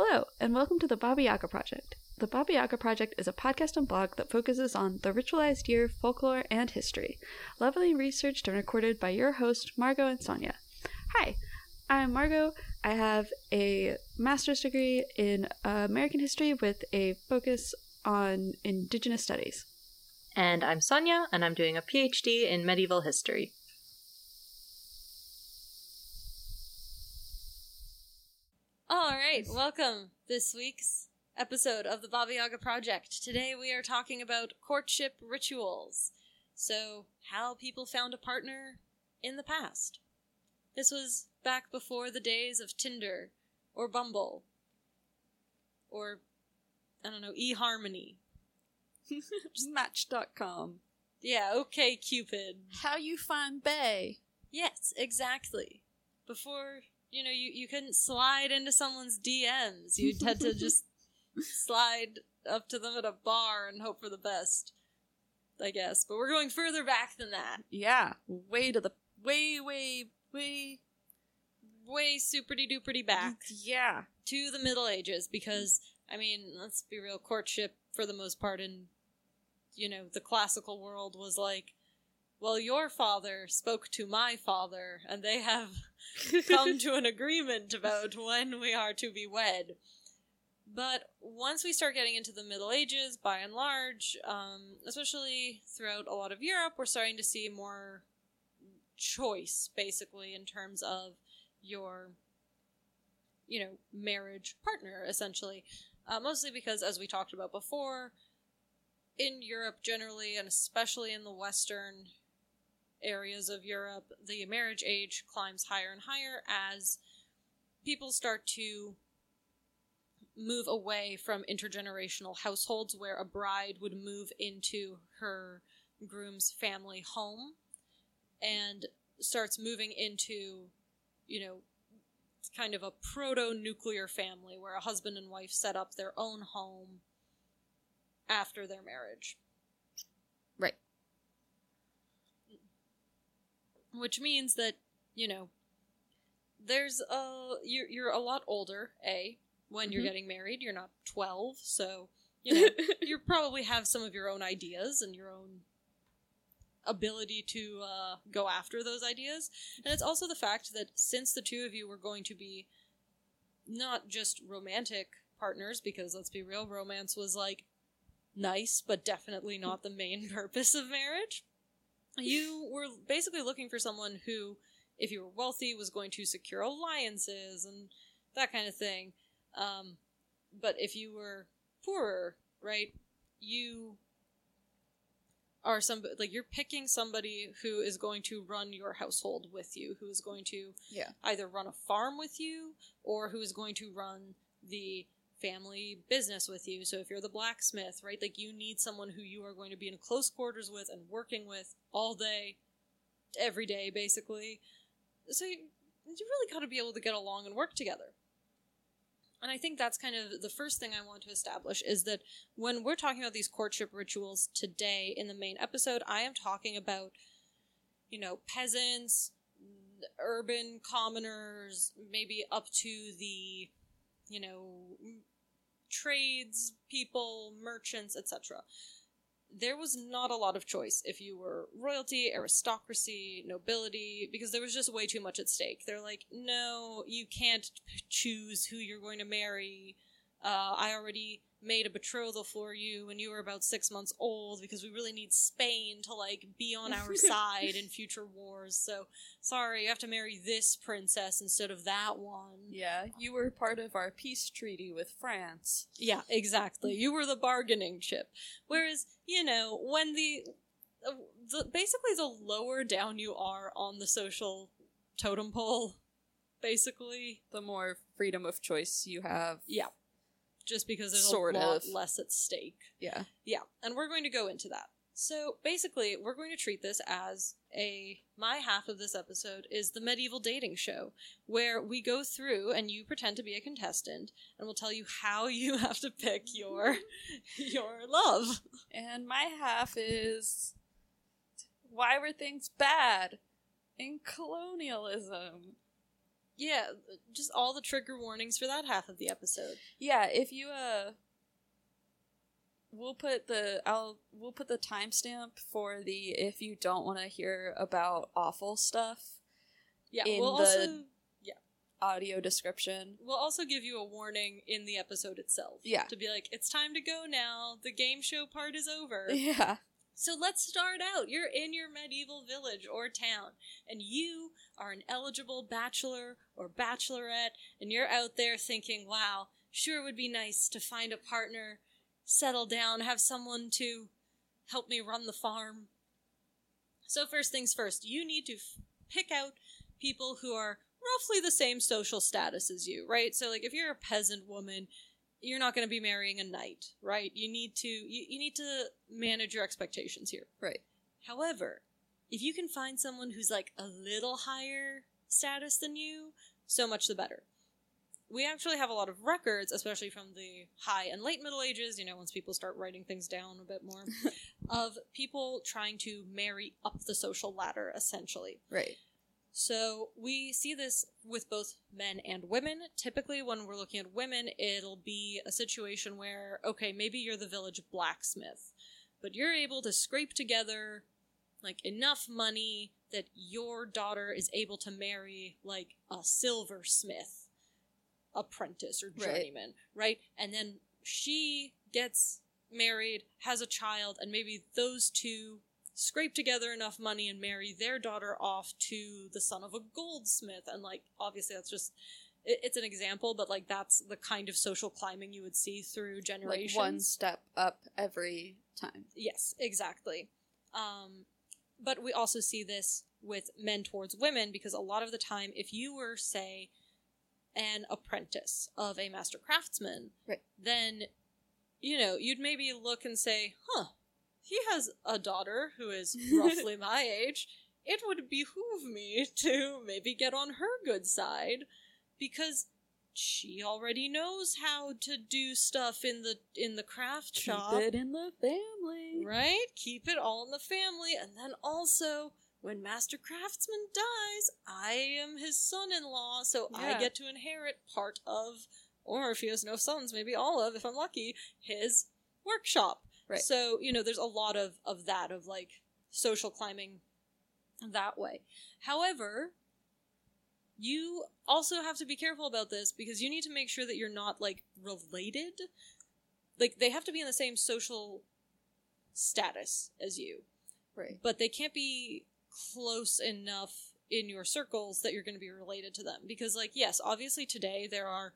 Hello, and welcome to the Baba Yaga Project. The Baba Yaga Project is a podcast and blog that focuses on the ritualized year, folklore, and history, lovingly researched and recorded by your host, Margot and Sonya. Hi, I'm Margot. I have a master's degree in American history with a focus on Indigenous studies. And I'm Sonya, and I'm doing a PhD in medieval history. All right, welcome this week's episode of the Baba Yaga Project. Today we are talking about courtship rituals. So, how people found a partner in the past. This was back before the days of Tinder or Bumble or I don't know, eHarmony. Match.com. Yeah, okay, Cupid. How you find Bay? Yes, exactly. Before, you know, you, you couldn't slide into someone's DMs. You'd had to just slide up to them at a bar and hope for the best. I guess. But we're going further back than that. Yeah, way to the way, way, way. Way superty duperty back Yeah. to the Middle Ages because, I mean, let's be real, courtship for the most part in, you know, the classical world was like, well, your father spoke to my father, and they have come to an agreement about when we are to be wed. But once we start getting into the Middle Ages, by and large, um, especially throughout a lot of Europe, we're starting to see more choice, basically, in terms of your, you know, marriage partner, essentially. Uh, mostly because, as we talked about before, in Europe generally, and especially in the Western areas of Europe, the marriage age climbs higher and higher as people start to move away from intergenerational households where a bride would move into her groom's family home and starts moving into, you know, kind of a proto nuclear family where a husband and wife set up their own home after their marriage. Right. Which means that, you know, there's a you're you're a lot older, A, when you're Mhm. getting married. You're not 12, so you know, you probably have some of your own ideas and your own ability to uh, go after those ideas. And it's also the fact that since the two of you were going to be not just romantic partners, because let's be real, romance was like nice, but definitely not the main purpose of marriage. You were basically looking for someone who, if you were wealthy, was going to secure alliances and that kind of thing. Um, but if you were poorer, right, you are some like you're picking somebody who is going to run your household with you, who is going to Yeah. either run a farm with you or who is going to run the family business with you. So if you're the blacksmith, right, like you need someone who you are going to be in close quarters with and working with all day, every day, basically. So you, you really got to be able to get along and work together. And I think that's kind of the first thing I want to establish is that when we're talking about these courtship rituals today in the main episode, I am talking about, you know, peasants, urban commoners, maybe up to the, you know, trades people, merchants, etc. There was not a lot of choice if you were royalty, aristocracy, nobility, because there was just way too much at stake. They're like, no, you can't choose who you're going to marry. Uh, I already made a betrothal for you when you were about six months old because we really need Spain to like be on our side in future wars. So sorry, you have to marry this princess instead of that one. Yeah, you were part of our peace treaty with France. Yeah, exactly. You were the bargaining chip. Whereas, you know, when the, uh, the basically the lower down you are on the social totem pole, basically, The more freedom of choice you have. yeah, just because there's Sort a lot of. less at stake. Yeah. Yeah, and we're going to go into that. So basically, we're going to treat this as a my half of this episode is the medieval dating show where we go through and you pretend to be a contestant and we'll tell you how you have to pick your your love. And my half is why were things bad in colonialism? Yeah, just all the trigger warnings for that half of the episode. Yeah, if you uh we'll put the I'll we'll put the timestamp for the if you don't want to hear about awful stuff Yeah, In we'll the- also yeah audio description. we'll also give you a warning in the episode itself. Yeah. To be like, it's time to go now. The game show part is over. Yeah. So let's start out. You're in your medieval village or town, and you are an eligible bachelor or bachelorette, and you're out there thinking, wow, sure would be nice to find a partner, settle down, have someone to help me run the farm. So, first things first, you need to f- pick out people who are roughly the same social status as you, right? So, like, if you're a peasant woman, you're not going to be marrying a knight, right? You need to you, you need to manage your expectations here. Right. However, if you can find someone who's like a little higher status than you, so much the better. We actually have a lot of records, especially from the high and late Middle Ages, you know, once people start writing things down a bit more, of people trying to marry up the social ladder, essentially. Right. So we see this with both men and women. Typically, when we're looking at women, it'll be a situation where, okay, maybe you're the village blacksmith, but you're able to scrape together like enough money that your daughter is able to marry like a silversmith apprentice or Right. journeyman, right? And then she gets married, has a child, and maybe those two scrape together enough money and marry their daughter off to the son of a goldsmith. And, like, obviously, that's just. it- It's an example, but like that's the kind of social climbing you would see through Like generations. one step up every time. Yes, exactly. Um, but we also see this with men towards women because a lot of the time, if you were, say, an apprentice of a master craftsman, Right. then, you know, you'd maybe look and say, huh, he has a daughter who is roughly my age. It would behoove me to maybe get on her good side because she already knows how to do stuff in the in the craft shop Keep it in the family. Right? Keep it all in the family. And then also, when Master Craftsman dies, I am his son in law, so I get to inherit part of, or if he has no sons, maybe all of, if I'm lucky, his workshop. Right. So, you know, there's a lot of, of that, of like social climbing that way. However, you also have to be careful about this because you need to make sure that you're not like related. Like they have to be in the same social status as you, Right. but they can't be close enough in your circles that you're going to be related to them. Because, like, yes, obviously today there are,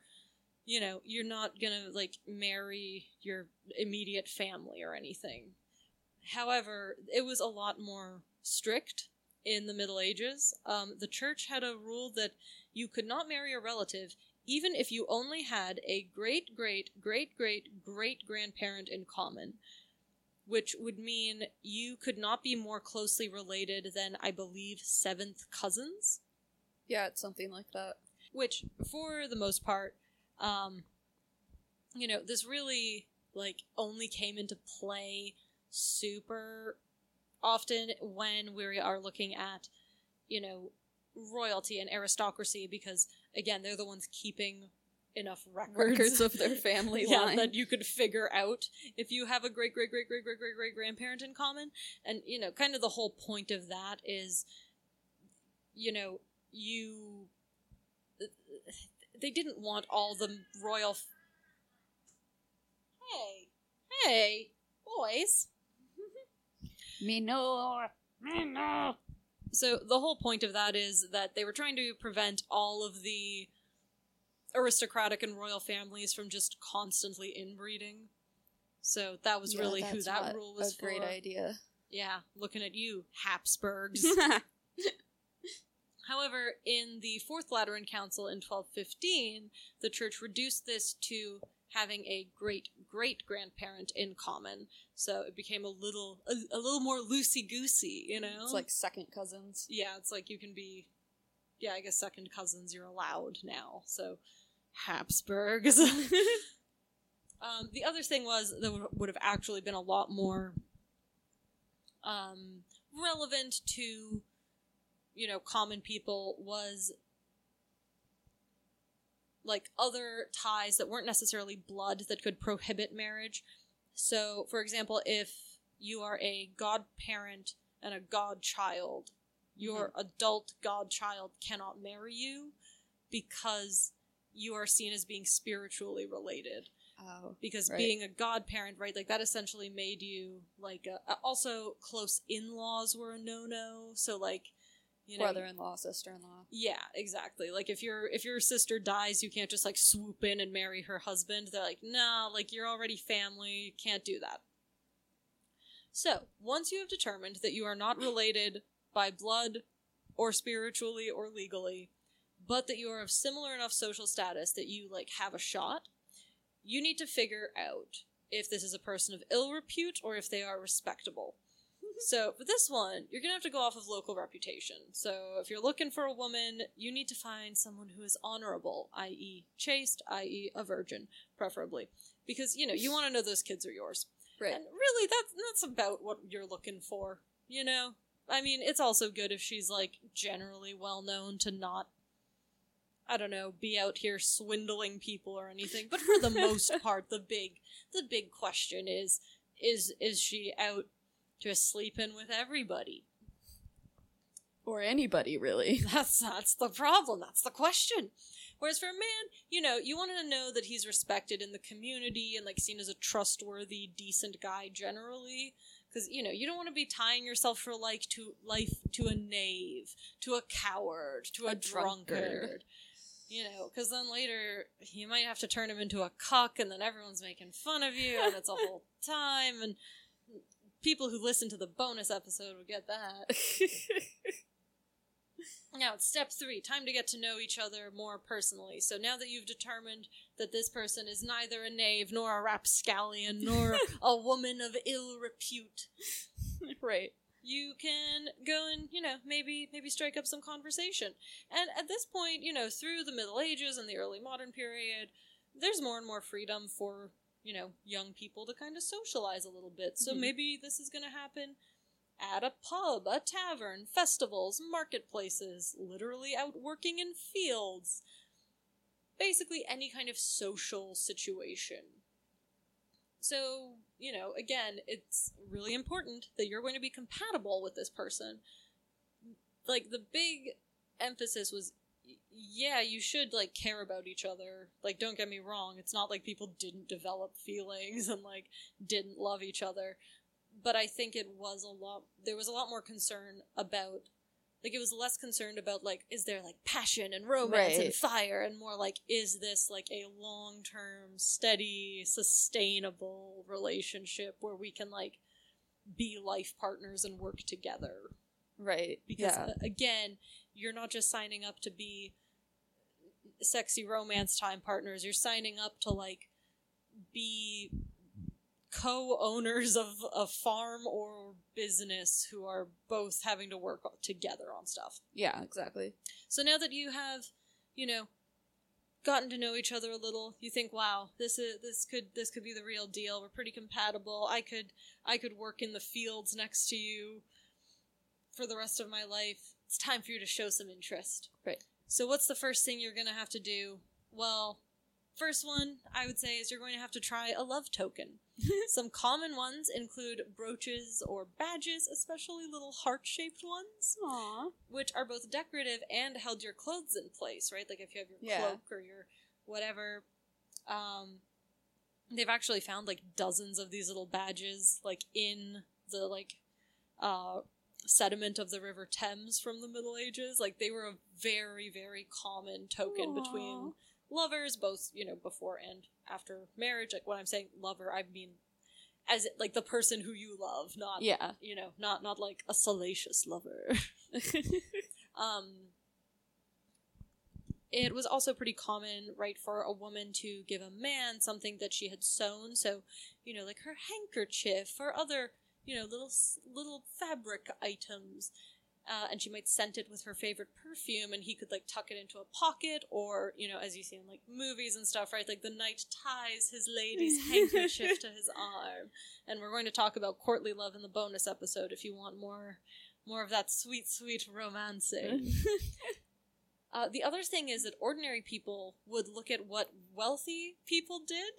you know, you're not to like marry your immediate family or anything. However, it was a lot more strict in the Middle Ages. Um, the church had a rule that you could not marry a relative even if you only had a great great great great great grandparent in common which would mean you could not be more closely related than i believe seventh cousins Yeah, it's something like that. which for the most part um you know this really like only came into play super often when we are looking at you know royalty and aristocracy because again they're the ones keeping enough records, Records of their family yeah, line. that you could figure out if you have a great great great great great great great grandparent in common and you know kind of the whole point of that is you know you they didn't want all the royal f- hey hey boys Me no. Me no. so the whole point of that is that they were trying to prevent all of the aristocratic and royal families from just constantly inbreeding so that was Yeah, really who that rule was a great idea. Yeah, looking at you, Habsburgs. However, in the Fourth Lateran Council in 1215, the church reduced this to having a great great grandparent in common. So it became a little a, a little more loosey goosey, you know. It's like second cousins. yeah, it's like you can be, yeah, I guess second cousins you're allowed now. So Habsburgs. um, the other thing was that would- would have actually been a lot more um, relevant to you know common people was like other ties that weren't necessarily blood that could prohibit marriage. So, for example, if you are a godparent and a godchild, your mm-hmm. adult godchild cannot marry you because you are seen as being spiritually related Oh. because Right. being a godparent, right, like that essentially made you like a, also close in-laws were a no-no. So like, you know, Brother in law, sister in law. yeah, exactly. Like if your if your sister dies, you can't just like swoop in and marry her husband. They're like, nah, like you're already family, you can't do that. So once you have determined that you are not related by blood or spiritually or legally, but that you are of similar enough social status that you like have a shot, you need to figure out if this is a person of ill repute or if they are respectable. So for this one, you're gonna have to go off of local reputation. So if you're looking for a woman, you need to find someone who is honorable, i.e., chaste, i.e., a virgin, preferably, because you know you want to know those kids are yours. Right. And really, that's that's about what you're looking for. You know, I mean, it's also good if she's like generally well known to not. I don't know, be out here swindling people or anything. But for the most part, the big the big question is is is she out just sleeping with everybody? Or anybody, really. That's that's the problem. That's the question. Whereas for a man, you know, you want to know that he's respected in the community and like seen as a trustworthy, decent guy generally. Because you know, you don't want to be tying yourself for like to life to a knave, to a coward, to a, A drunkard. drunkard. You know, because then later you might have to turn him into a cuck, and then everyone's making fun of you, and it's a whole time. And people who listen to the bonus episode would get that. Now it's step three time to get to know each other more personally. So now that you've determined that this person is neither a knave nor a rapscallion nor a woman of ill repute, right. you can go and you know maybe maybe strike up some conversation. And at this point, you know, through the Middle Ages and the early modern period, there's more and more freedom for you know young people to kind of socialize a little bit. So Mhm. maybe this is going to happen at a pub, a tavern, festivals, marketplaces, literally out working in fields. Basically, any kind of social situation. So, you know, again, it's really important that you're going to be compatible with this person. Like, the big emphasis was yeah, you should, like, care about each other. Like, don't get me wrong, it's not like people didn't develop feelings and, like, didn't love each other but I think it was a lot. There was a lot more concern about, like, it was less concerned about like, is there like passion and romance and fire, and more like, is this like a long term, steady, sustainable relationship where we can like be life partners and work together? Right. Because yeah. uh, again, you're not just signing up to be sexy romance time partners. You're signing up to like be co-owners of a farm or business who are both having to work together on stuff. yeah, exactly. So now that you have, you know, gotten to know each other a little, you think, "Wow, this is this could this could be the real deal. We're pretty compatible. I could I could work in the fields next to you for the rest of my life. It's time for you to show some interest." Right. So what's the first thing you're going to have to do? Well, first one I would say is you're going to have to try a love token. Some common ones include brooches or badges, especially little heart-shaped ones Aww. which are both decorative and held your clothes in place, right? Like if you have your Yeah. cloak or your whatever. Um, they've actually found like dozens of these little badges, like in the like uh, sediment of the River Thames from the Middle Ages. Like they were a very, very common token Aw. between lovers, both you know before and after marriage. Like when I'm saying lover, I mean as it, like the person who you love, not Yeah. you know, not not like a salacious lover. um, it was also pretty common, right, for a woman to give a man something that she had sewn. So, you know, like her handkerchief or other, you know, little little fabric items. Uh, and she might scent it with her favorite perfume, and he could like tuck it into a pocket, or you know, as you see in like movies and stuff, right? Like the knight ties his lady's handkerchief to his arm, and we're going to talk about courtly love in the bonus episode if you want more, more of that sweet, sweet romancing. Uh, the other thing is that ordinary people would look at what wealthy people did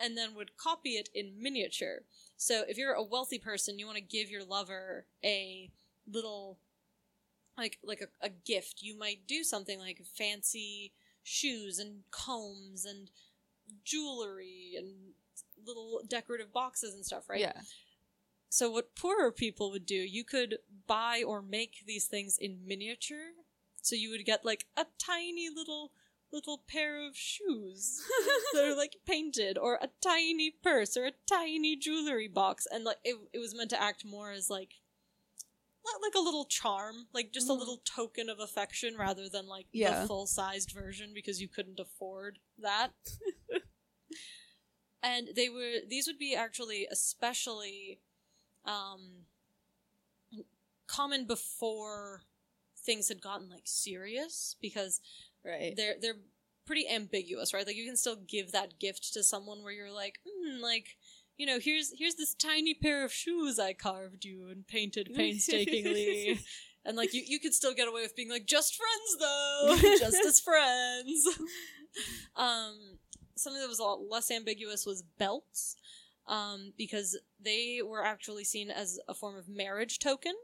and then would copy it in miniature. So if you're a wealthy person, you want to give your lover a little like like a, a gift. You might do something like fancy shoes and combs and jewelry and little decorative boxes and stuff, right? Yeah. So what poorer people would do, you could buy or make these things in miniature. So you would get like a tiny little little pair of shoes that are like painted or a tiny purse or a tiny jewelry box and like it, it was meant to act more as like li- like a little charm like just a Mhm. little token of affection rather than like Yeah. the full-sized version because you couldn't afford that and they were these would be actually especially um common before things had gotten like serious because Right. they're they're pretty ambiguous, right? Like you can still give that gift to someone where you're like, mm, like you know, here's here's this tiny pair of shoes I carved you and painted painstakingly. And like you, you could still get away with being like just friends though, just as friends. um, something that was a lot less ambiguous was belts, um, because they were actually seen as a form of marriage token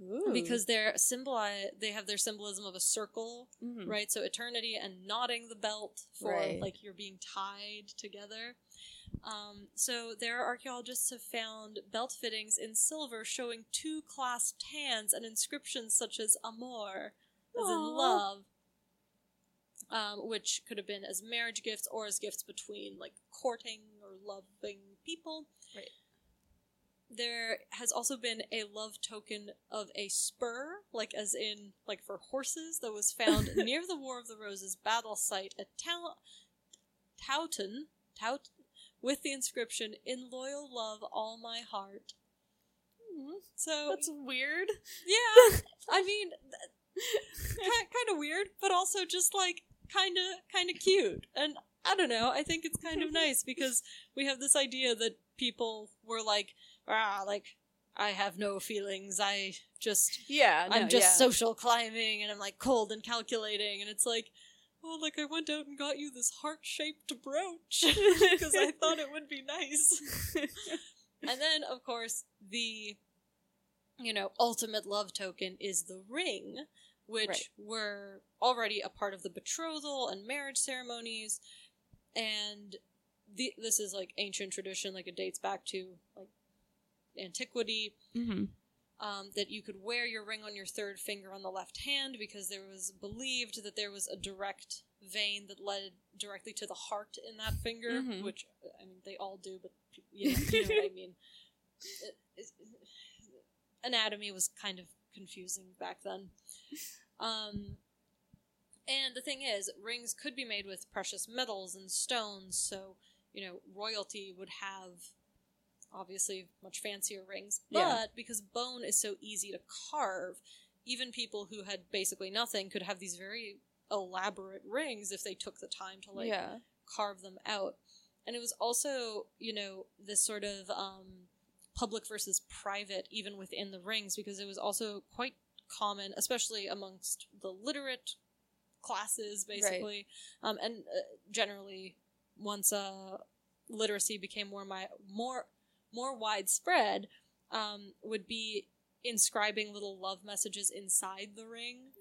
Ooh. because they're symboli they have their symbolism of a circle Mhm. right? So eternity and knotting the belt for Right. like you're being tied together. Um, so there, archaeologists have found belt fittings in silver showing two clasped hands and inscriptions such as "amor," as in love, um, which could have been as marriage gifts or as gifts between like courting or loving people. Right. There has also been a love token of a spur, like as in like for horses, that was found near the War of the Roses battle site at Tau- Towton, Tout, with the inscription "In loyal love, all my heart." Hmm. So That's weird. yeah, I mean, kind of weird, but also just like kind of kind of cute. And I don't know. I think it's kind of nice because we have this idea that people were like, ah, like I have no feelings. I just Yeah, no, I'm just yeah. social climbing, and I'm like cold and calculating, and it's like. Oh, like I went out and got you this heart-shaped brooch because I thought it would be nice. and then, of course, the you know ultimate love token is the ring, which Right. were already a part of the betrothal and marriage ceremonies, and the, this is like ancient tradition, like it dates back to like antiquity. Mhm. Um, that you could wear your ring on your third finger on the left hand because there was believed that there was a direct vein that led directly to the heart in that finger, Mhm. which I mean they all do, but you know, you know what I mean. It- it- anatomy was kind of confusing back then. Um, and the thing is, rings could be made with precious metals and stones, so you know royalty would have obviously much fancier rings. But Yeah. because bone is so easy to carve, even people who had basically nothing could have these very elaborate rings if they took the time to like yeah. carve them out. And it was also, you know, this sort of um, public versus private, even within the rings, because it was also quite common, especially amongst the literate classes, basically. Um, and uh, generally, once uh, literacy became more my more more widespread, um, would be inscribing little love messages inside the ring.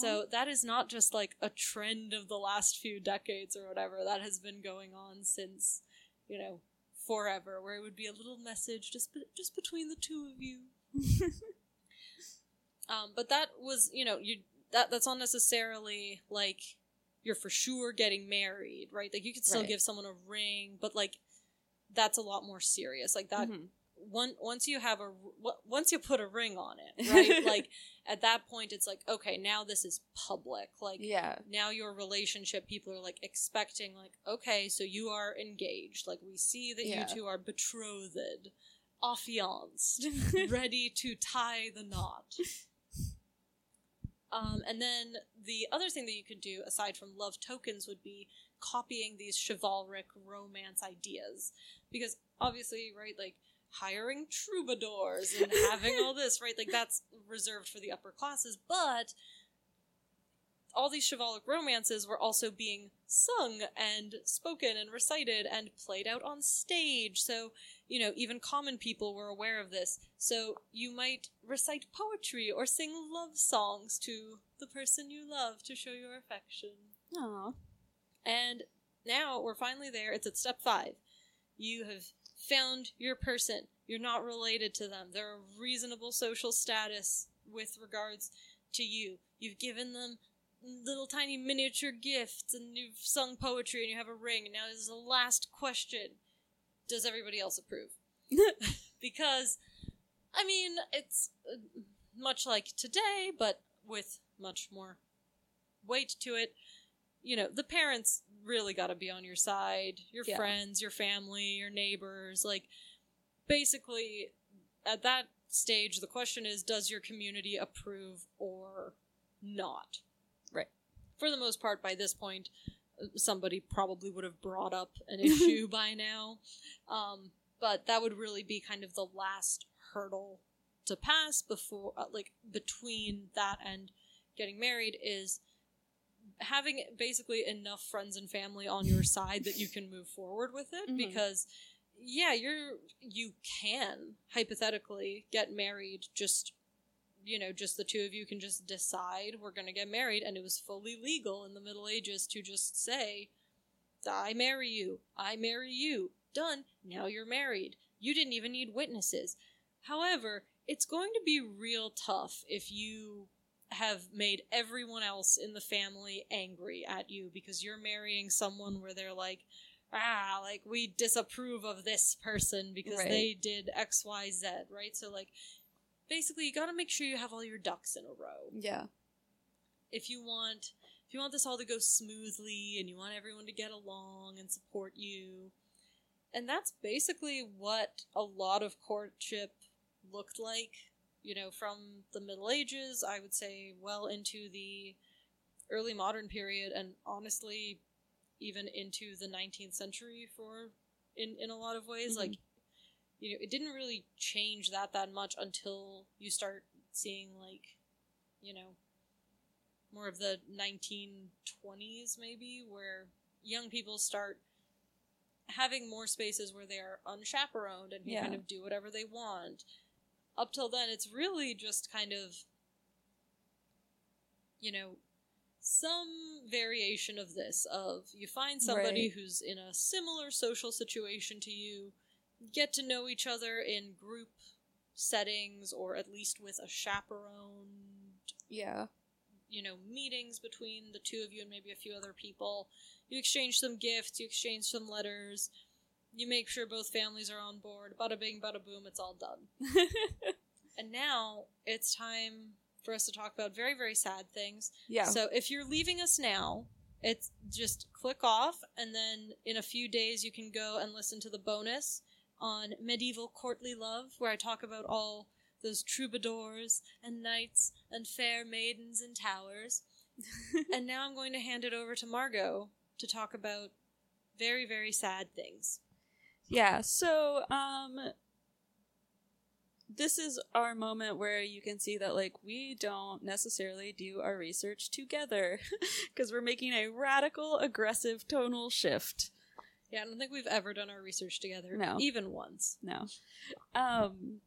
So that is not just like a trend of the last few decades or whatever. That has been going on since, you know, forever, where it would be a little message just be- just between the two of you. um, but that was, you know, you that that's not necessarily like you're for sure getting married, right? Like you could still Right. give someone a ring, but like that's a lot more serious. Like that Mhm. one once you have a once you put a ring on it, right? like at that point, it's like okay, now this is public. Like yeah. now your relationship, people are like expecting, like okay, so you are engaged. Like we see that Yeah. you two are betrothed, affianced, ready to tie the knot. Um, and then the other thing that you could do, aside from love tokens, would be copying these chivalric romance ideas. Because obviously, right, like hiring troubadours and having all this, right, like that's reserved for the upper classes. But all these chivalric romances were also being sung and spoken and recited and played out on stage. So, you know, even common people were aware of this. So you might recite poetry or sing love songs to the person you love to show your affection. Aw. And now we're finally there. It's at step five. You have found your person. You're not related to them. They're a reasonable social status with regards to you. You've given them little tiny miniature gifts and you've sung poetry and you have a ring. Now this is the last question. Does everybody else approve? because, I mean, it's uh, much like today, but with much more weight to it. You know, the parents really got to be on your side. Your Yeah. friends, your family, your neighbors. Like, basically, at that stage, the question is does your community approve or not? Right. For the most part, by this point, somebody probably would have brought up an issue by now. Um, but that would really be kind of the last hurdle to pass before, uh, like, between that and getting married is having basically enough friends and family on your side that you can move forward with it Mhm. because yeah you're you can hypothetically get married just you know just the two of you can just decide we're going to get married and it was fully legal in the middle ages to just say i marry you i marry you done now you're married you didn't even need witnesses however it's going to be real tough if you have made everyone else in the family angry at you because you're marrying someone where they're like, ah, like we disapprove of this person because Right. they did X, Y, Z, right? So, like, basically, you got to make sure you have all your ducks in a row Yeah. if you want if you want this all to go smoothly and you want everyone to get along and support you and that's basically what a lot of courtship looked like you know from the middle ages i would say well into the early modern period and honestly even into the 19th century for in in a lot of ways Mhm. like you know it didn't really change that that much until you start seeing like you know more of the 1920s maybe where young people start having more spaces where they are unchaperoned and can Yeah. kind of do whatever they want up till then it's really just kind of you know some variation of this of you find somebody Right. who's in a similar social situation to you get to know each other in group settings or at least with a chaperoned Yeah. you know meetings between the two of you and maybe a few other people you exchange some gifts you exchange some letters you make sure both families are on board. Bada bing bada boom it's all done. And now it's time for us to talk about very very sad things. Yeah. so if you're leaving us now it's just click off and then in a few days you can go and listen to the bonus on medieval courtly love where i talk about all those troubadours and knights and fair maidens and towers. And now i'm going to hand it over to margot to talk about very very sad things Yeah, so um this is our moment where you can see that like we don't necessarily do our research together because we're making a radical aggressive tonal shift. yeah i don't think we've ever done our research together No. even once No. Um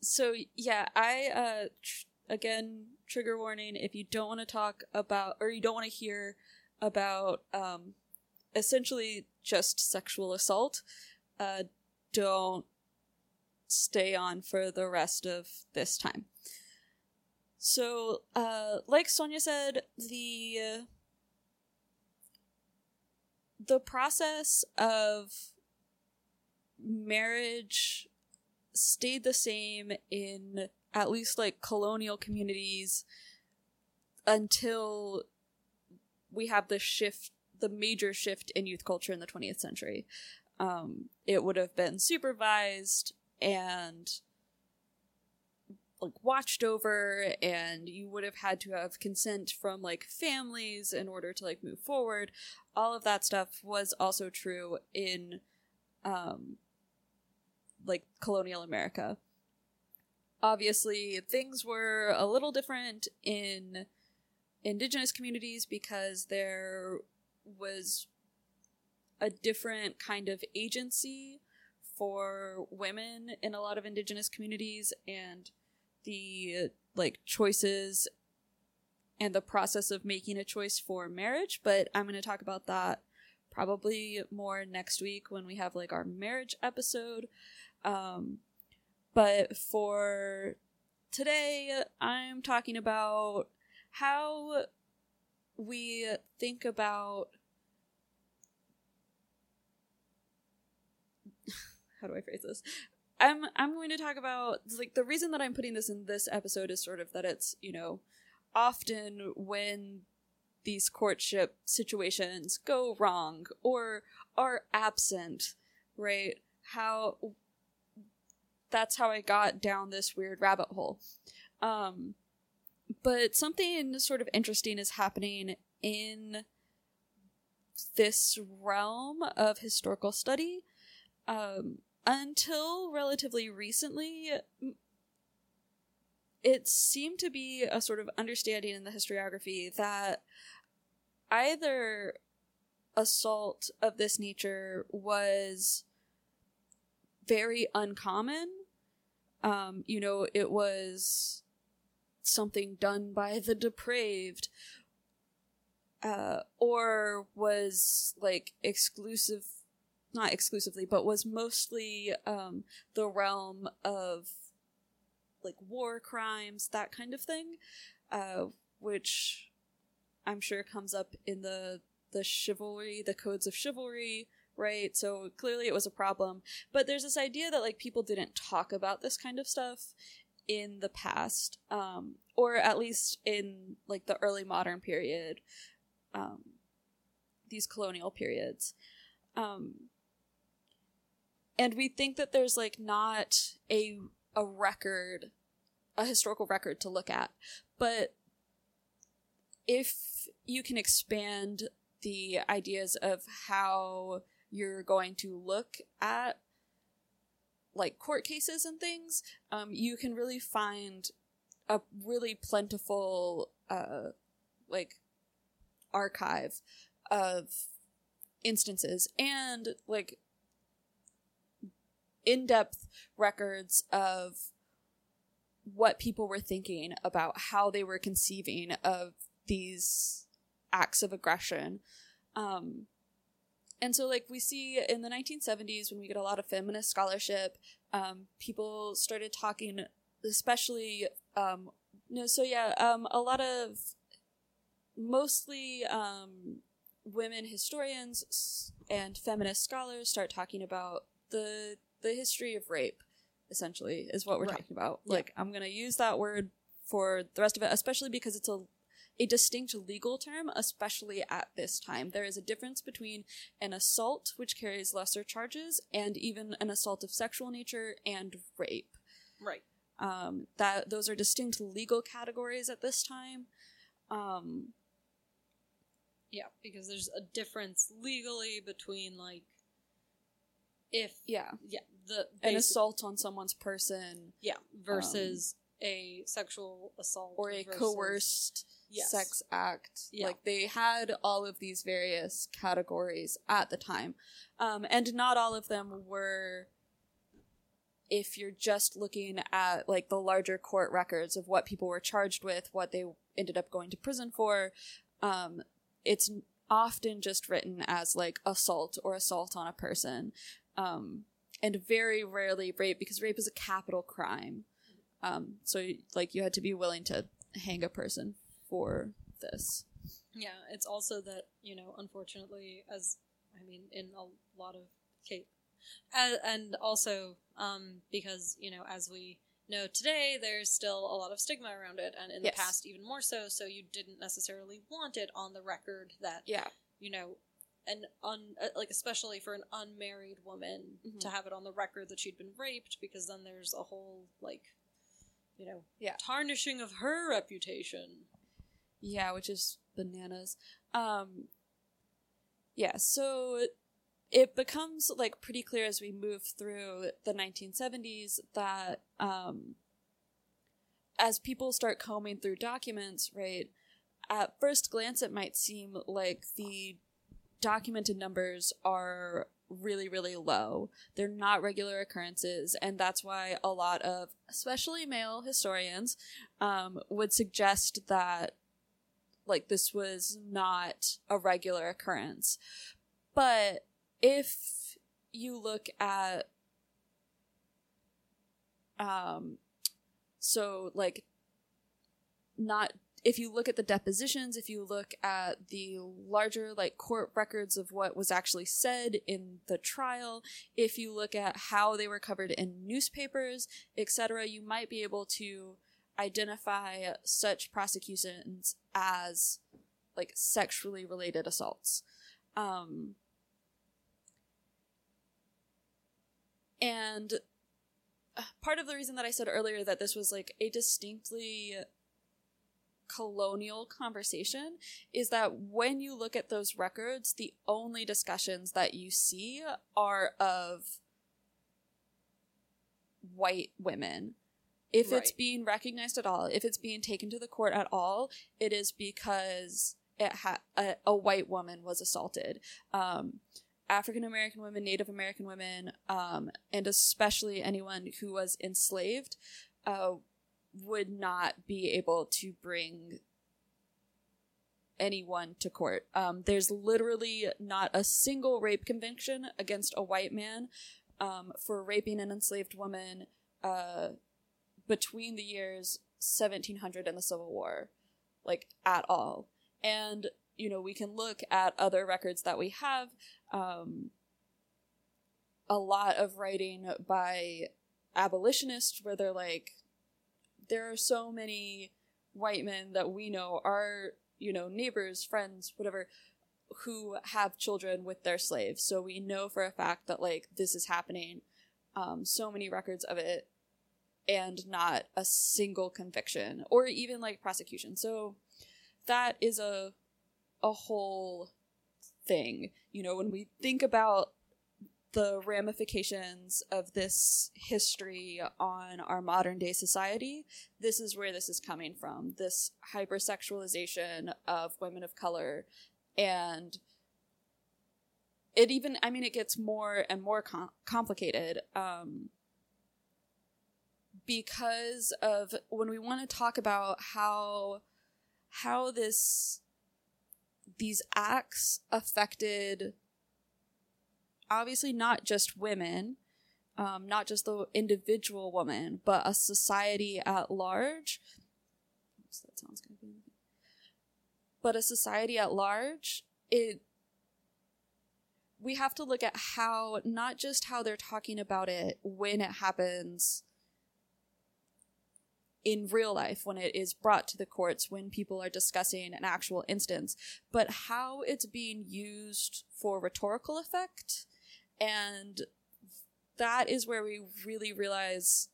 so yeah, I uh tr- again trigger warning if you don't want to talk about or you don't want to hear about um essentially just sexual assault, uh don't stay on for the rest of this time. So, uh like Sonya said, the uh, the process of marriage stayed the same in at least like colonial communities until we have the shift the major shift in youth culture in the 20th century. Um, it would have been supervised and like watched over and you would have had to have consent from like families in order to like move forward. All of that stuff was also true in um like colonial america. Obviously things were a little different in indigenous communities because there was a different kind of agency for women in a lot of indigenous communities and the like choices and the process of making a choice for marriage but i'm going to talk about that probably more next week when we have like our marriage episode. Um but for today i'm talking about how we think about how do I phrase this? I'm I'm going to talk about like the reason that I'm putting this in this episode is sort of that it's, you know, often when these courtship situations go wrong or are absent, right? How that's how I got down this weird rabbit hole. Um but something sort of interesting is happening in this realm of historical study. Um, until relatively recently, it seemed to be a sort of understanding in the historiography that either assault of this nature was very uncommon. Um, you know, it was something done by the depraved, uh, or was like exclusive not exclusively, but was mostly um, the realm of like war crimes, that kind of thing, uh, which I'm sure comes up in the the chivalry, the codes of chivalry, right? So clearly it was a problem. But there's this idea that like people didn't talk about this kind of stuff in the past, um, or at least in like the early modern period, um, these colonial periods. Um, and we think that there's like not a a record a historical record to look at but if you can expand the ideas of how you're going to look at like court cases and things um, you can really find a really plentiful uh, like archive of instances and like in-depth records of what people were thinking about how they were conceiving of these acts of aggression. Um, and so like we see in the 1970s when we get a lot of feminist scholarship um, people started talking especially um, no so yeah um, a lot of mostly um, women historians and feminist scholars start talking about the the history of rape, essentially, is what we're right. talking about. Yeah. Like, I'm gonna use that word for the rest of it, especially because it's a a distinct legal term, especially at this time. There is a difference between an assault, which carries lesser charges, and even an assault of sexual nature and rape. Right. Um, that those are distinct legal categories at this time. Um, yeah, because there's a difference legally between like if yeah yeah the an assault on someone's person yeah versus a sexual assault or a versus, coerced yes. sex act yeah. like they had all of these various categories at the time um, and not all of them were if you're just looking at like the larger court records of what people were charged with what they ended up going to prison for um, it's often just written as like assault or assault on a person um, and very rarely rape because rape is a capital crime. Um, so like you had to be willing to hang a person for this. Yeah, it's also that you know, unfortunately, as I mean, in a lot of case, and, and also um, because you know, as we know today, there's still a lot of stigma around it, and in yes. the past, even more so. So you didn't necessarily want it on the record that yeah, you know, an un uh, like especially for an unmarried woman mm-hmm. to have it on the record that she'd been raped because then there's a whole like you know yeah. tarnishing of her reputation. Yeah which is bananas. Um yeah so it becomes like pretty clear as we move through the 1970s that um as people start combing through documents right at first glance, it might seem like the documented numbers are really, really low. They're not regular occurrences, and that's why a lot of, especially male historians, um, would suggest that like this was not a regular occurrence. But if you look at um so like not if you look at the depositions, if you look at the larger like court records of what was actually said in the trial, if you look at how they were covered in newspapers, etc., you might be able to identify such prosecutions as like sexually related assaults. Um, and uh, part of the reason that I said earlier that this was like a distinctly colonial conversation is that when you look at those records, the only discussions that you see are of white women. If it's being recognized at all, if it's being taken to the court at all, it is because it ha- a, a white woman was assaulted. Um, African American women, Native American women, um, and especially anyone who was enslaved, uh, would not be able to bring anyone to court. Um, there's literally not a single rape conviction against a white man um, for raping an enslaved woman uh, between the years 1700 and the Civil War, like at all. And you know, we can look at other records that we have. Um, a lot of writing by abolitionists where they're like, there are so many white men that we know are, you know, neighbors, friends, whatever, who have children with their slaves. So we know for a fact that like this is happening. Um, so many records of it and not a single conviction or even like prosecution. So that is a a whole thing. You know, when we think about the ramifications of this history on our modern day society, this is where this is coming from. This hypersexualization of women of color and it even i mean it gets more and more com- complicated um because of when we want to talk about how how this these acts affected obviously not just women um, not just the individual woman but a society at large. That sounds but a society at large it we have to look at how not just how they're talking about it when it happens in real life when it is brought to the courts when people are discussing an actual instance but how it's being used for rhetorical effect and that is where we really realize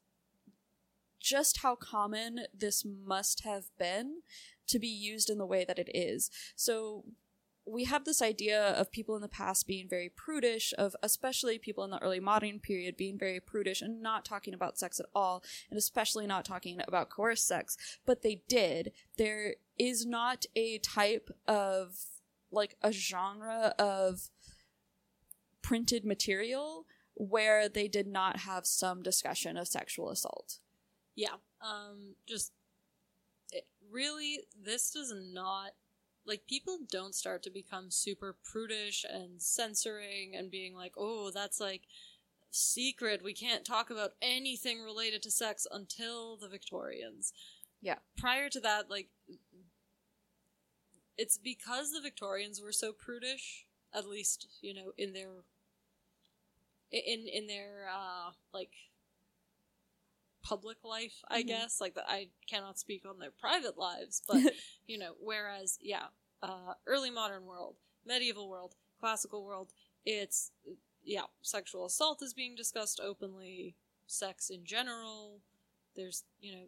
just how common this must have been to be used in the way that it is so we have this idea of people in the past being very prudish, of especially people in the early modern period being very prudish and not talking about sex at all, and especially not talking about coerced sex. But they did. There is not a type of, like, a genre of printed material where they did not have some discussion of sexual assault. Yeah. Um, just it, really, this does not like people don't start to become super prudish and censoring and being like, oh, that's like secret. We can't talk about anything related to sex until the Victorians. Yeah. Prior to that, like, it's because the Victorians were so prudish, at least, you know, in their in in their uh like public life i Mhm. guess like that i cannot speak on their private lives but you know whereas yeah uh early modern world medieval world classical world it's yeah sexual assault is being discussed openly sex in general there's you know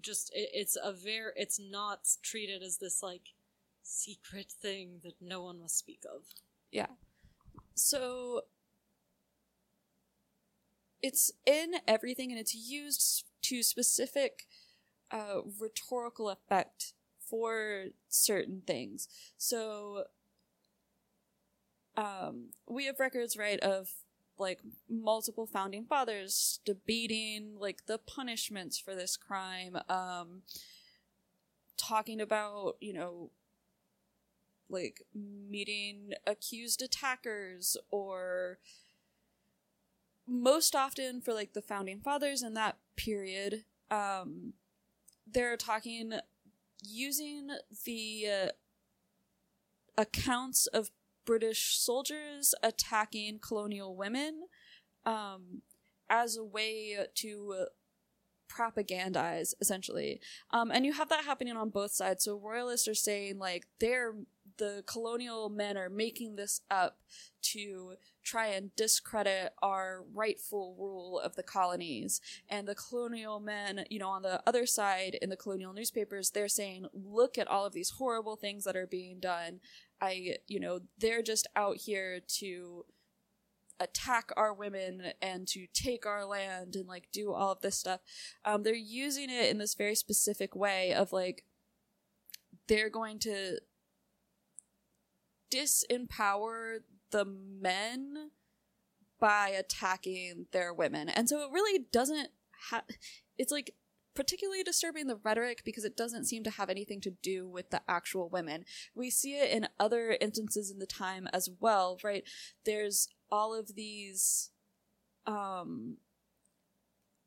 just it, it's a very it's not treated as this like secret thing that no one must speak of Yeah. So it's in everything and it's used to specific uh, rhetorical effect for certain things. So um, we have records, right, of like multiple founding fathers debating like the punishments for this crime, um, talking about, you know, like meeting accused attackers or most often for like the founding fathers in that period um they're talking using the uh, accounts of British soldiers attacking colonial women um, as a way to propagandize, essentially. Um, and you have that happening on both sides. So royalists are saying like they're the colonial men are making this up to try and discredit our rightful rule of the colonies. And the colonial men, you know, on the other side in the colonial newspapers, they're saying, look at all of these horrible things that are being done. I, you know, they're just out here to attack our women and to take our land and like do all of this stuff. Um, they're using it in this very specific way of like, they're going to disempower the men by attacking their women. And so it really doesn't have it's like particularly disturbing the rhetoric because it doesn't seem to have anything to do with the actual women. We see it in other instances in the time as well, right? There's all of these um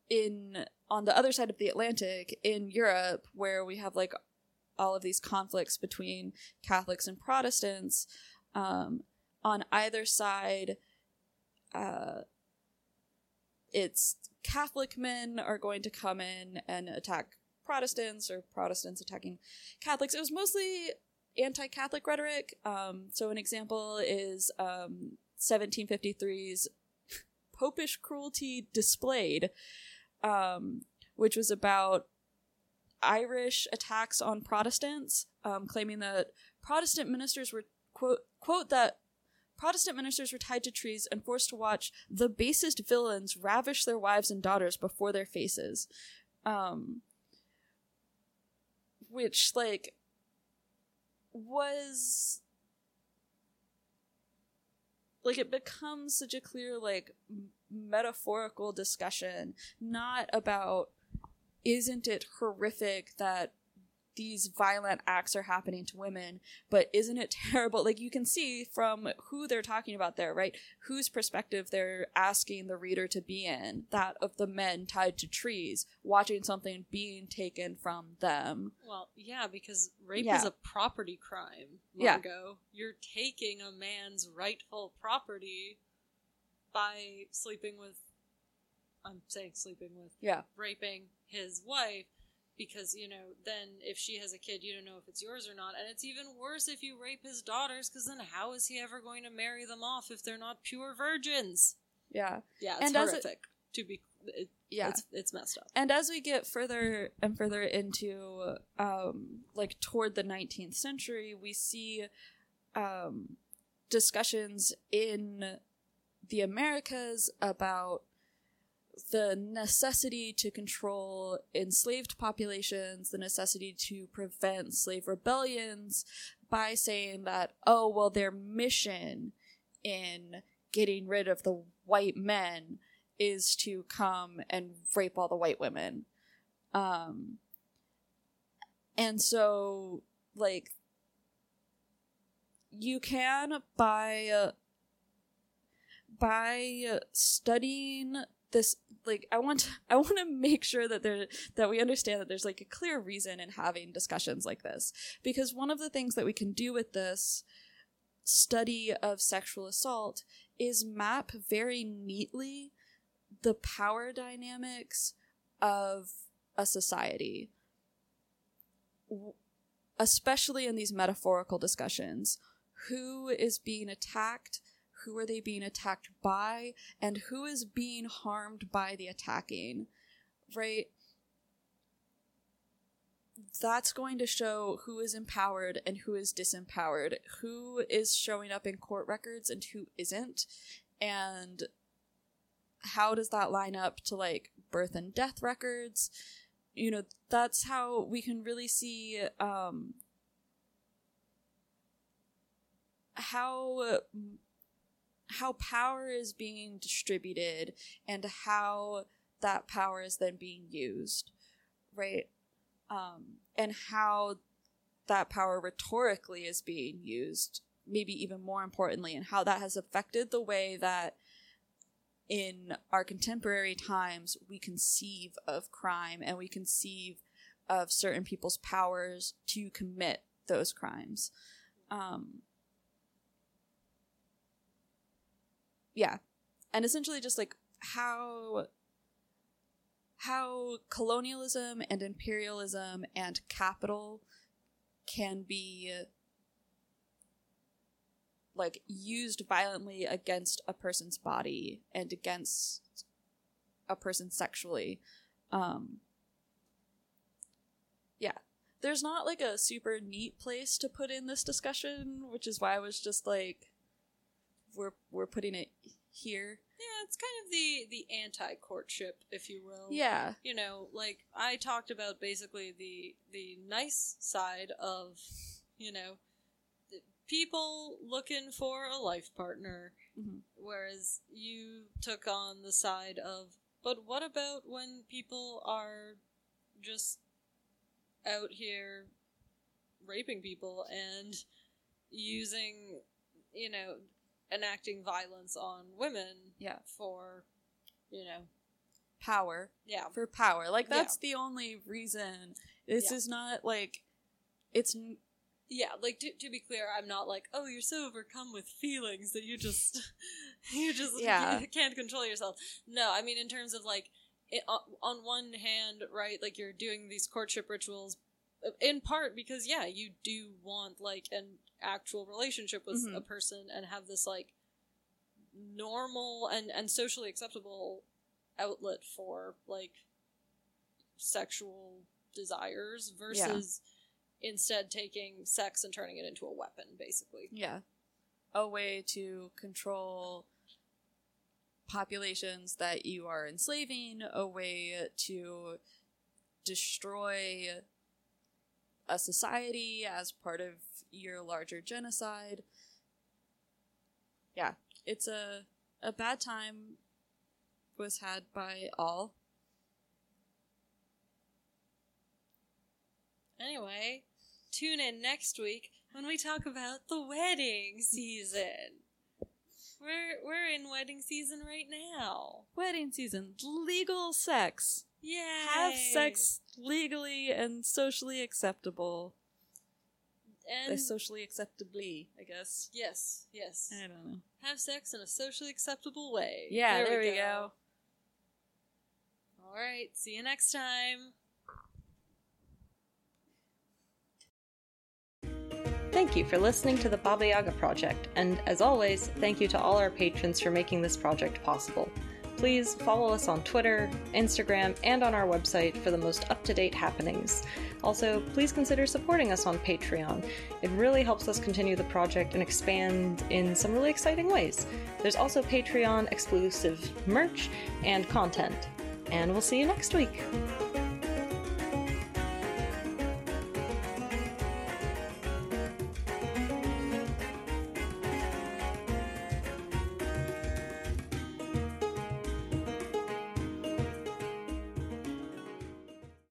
in on the other side of the Atlantic in Europe where we have like all of these conflicts between Catholics and Protestants. Um, on either side, uh, it's Catholic men are going to come in and attack Protestants, or Protestants attacking Catholics. It was mostly anti Catholic rhetoric. Um, so, an example is um, 1753's Popish Cruelty Displayed, um, which was about Irish attacks on Protestants, um, claiming that Protestant ministers were quote quote that Protestant ministers were tied to trees and forced to watch the basest villains ravish their wives and daughters before their faces. Um, which, like, was. Like, it becomes such a clear, like, metaphorical discussion, not about isn't it horrific that these violent acts are happening to women, but isn't it terrible? Like you can see from who they're talking about there, right? Whose perspective they're asking the reader to be in that of the men tied to trees, watching something being taken from them. Well, yeah, because rape Yeah. is a property crime, Yeah. Margot. You're taking a man's rightful property by sleeping with. I'm saying sleeping with. Yeah. Raping his wife because, you know, then if she has a kid, you don't know if it's yours or not. And it's even worse if you rape his daughters because then how is he ever going to marry them off if they're not pure virgins? Yeah. Yeah, it's And as it- horrific. to be. It, Yeah. It's, it's messed up. and as we get further and further into um like toward the 19th century we see um discussions in the americas about the necessity to control enslaved populations the necessity to prevent slave rebellions by saying that oh well their mission in getting rid of the white men is to come and rape all the white women. Um and so like you can by by studying this like I want I want to make sure that there that we understand that there's like a clear reason in having discussions like this. Because one of the things that we can do with this study of sexual assault is map very neatly the power dynamics of a society. Especially in these metaphorical discussions who is being attacked who are they being attacked by and who is being harmed by the attacking right? That's going to show who is empowered and who is disempowered. Who is showing up in court records and who isn't and how does that line up to like birth and death records? You know that's how we can really see um how how power is being distributed and how that power is then being used right? Um and how that power rhetorically is being used maybe even more importantly and how that has affected the way that in our contemporary times we conceive of crime and we conceive of certain people's powers to commit those crimes. Um yeah. And essentially just like how how colonialism and imperialism and capital can be like used violently against a person's body and against a person sexually um yeah. There's not like a super neat place to put in this discussion which is why i was just like we're we're putting it here Yeah, it's kind of the the anti courtship, if you will. yeah You know, like I talked about basically the the nice side of, you know, people looking for a life partner, Mhm. whereas you took on the side of, but what about when people are just out here raping people and using, you know, enacting violence on women yeah for, you know, power yeah, for power like Yeah. that's the only reason this Yeah. is not like it's n- yeah. Like to, to be clear, I'm not like, oh, you're so overcome with feelings that you just, you just Yeah. you can't control yourself. No, I mean in terms of like, it, on on one hand, right, like you're doing these courtship rituals, in part because yeah, you do want like an actual relationship with Mhm. a person and have this like normal and and socially acceptable outlet for like sexual desires versus instead taking sex and turning it into a weapon basically. Yeah. A way to control populations that you are enslaving a way to destroy a society as part of your larger genocide. Yeah it's a a bad time was had by all. Anyway tune in next week when we talk about the wedding season. We're we're in wedding season right now. Wedding season. Legal sex yeah have sex legally and socially acceptable. And socially acceptably i guess. Yes yes. I don't know. Have sex in a socially acceptable way. Yeah there, we go. all right see you next time. Thank you for listening to the Baba Yaga Project, and as always, thank you to all our patrons for making this project possible. Please follow us on Twitter, Instagram, and on our website for the most up to date happenings. Also, please consider supporting us on Patreon. It really helps us continue the project and expand in some really exciting ways. There's also Patreon exclusive merch and content. And we'll see you next week.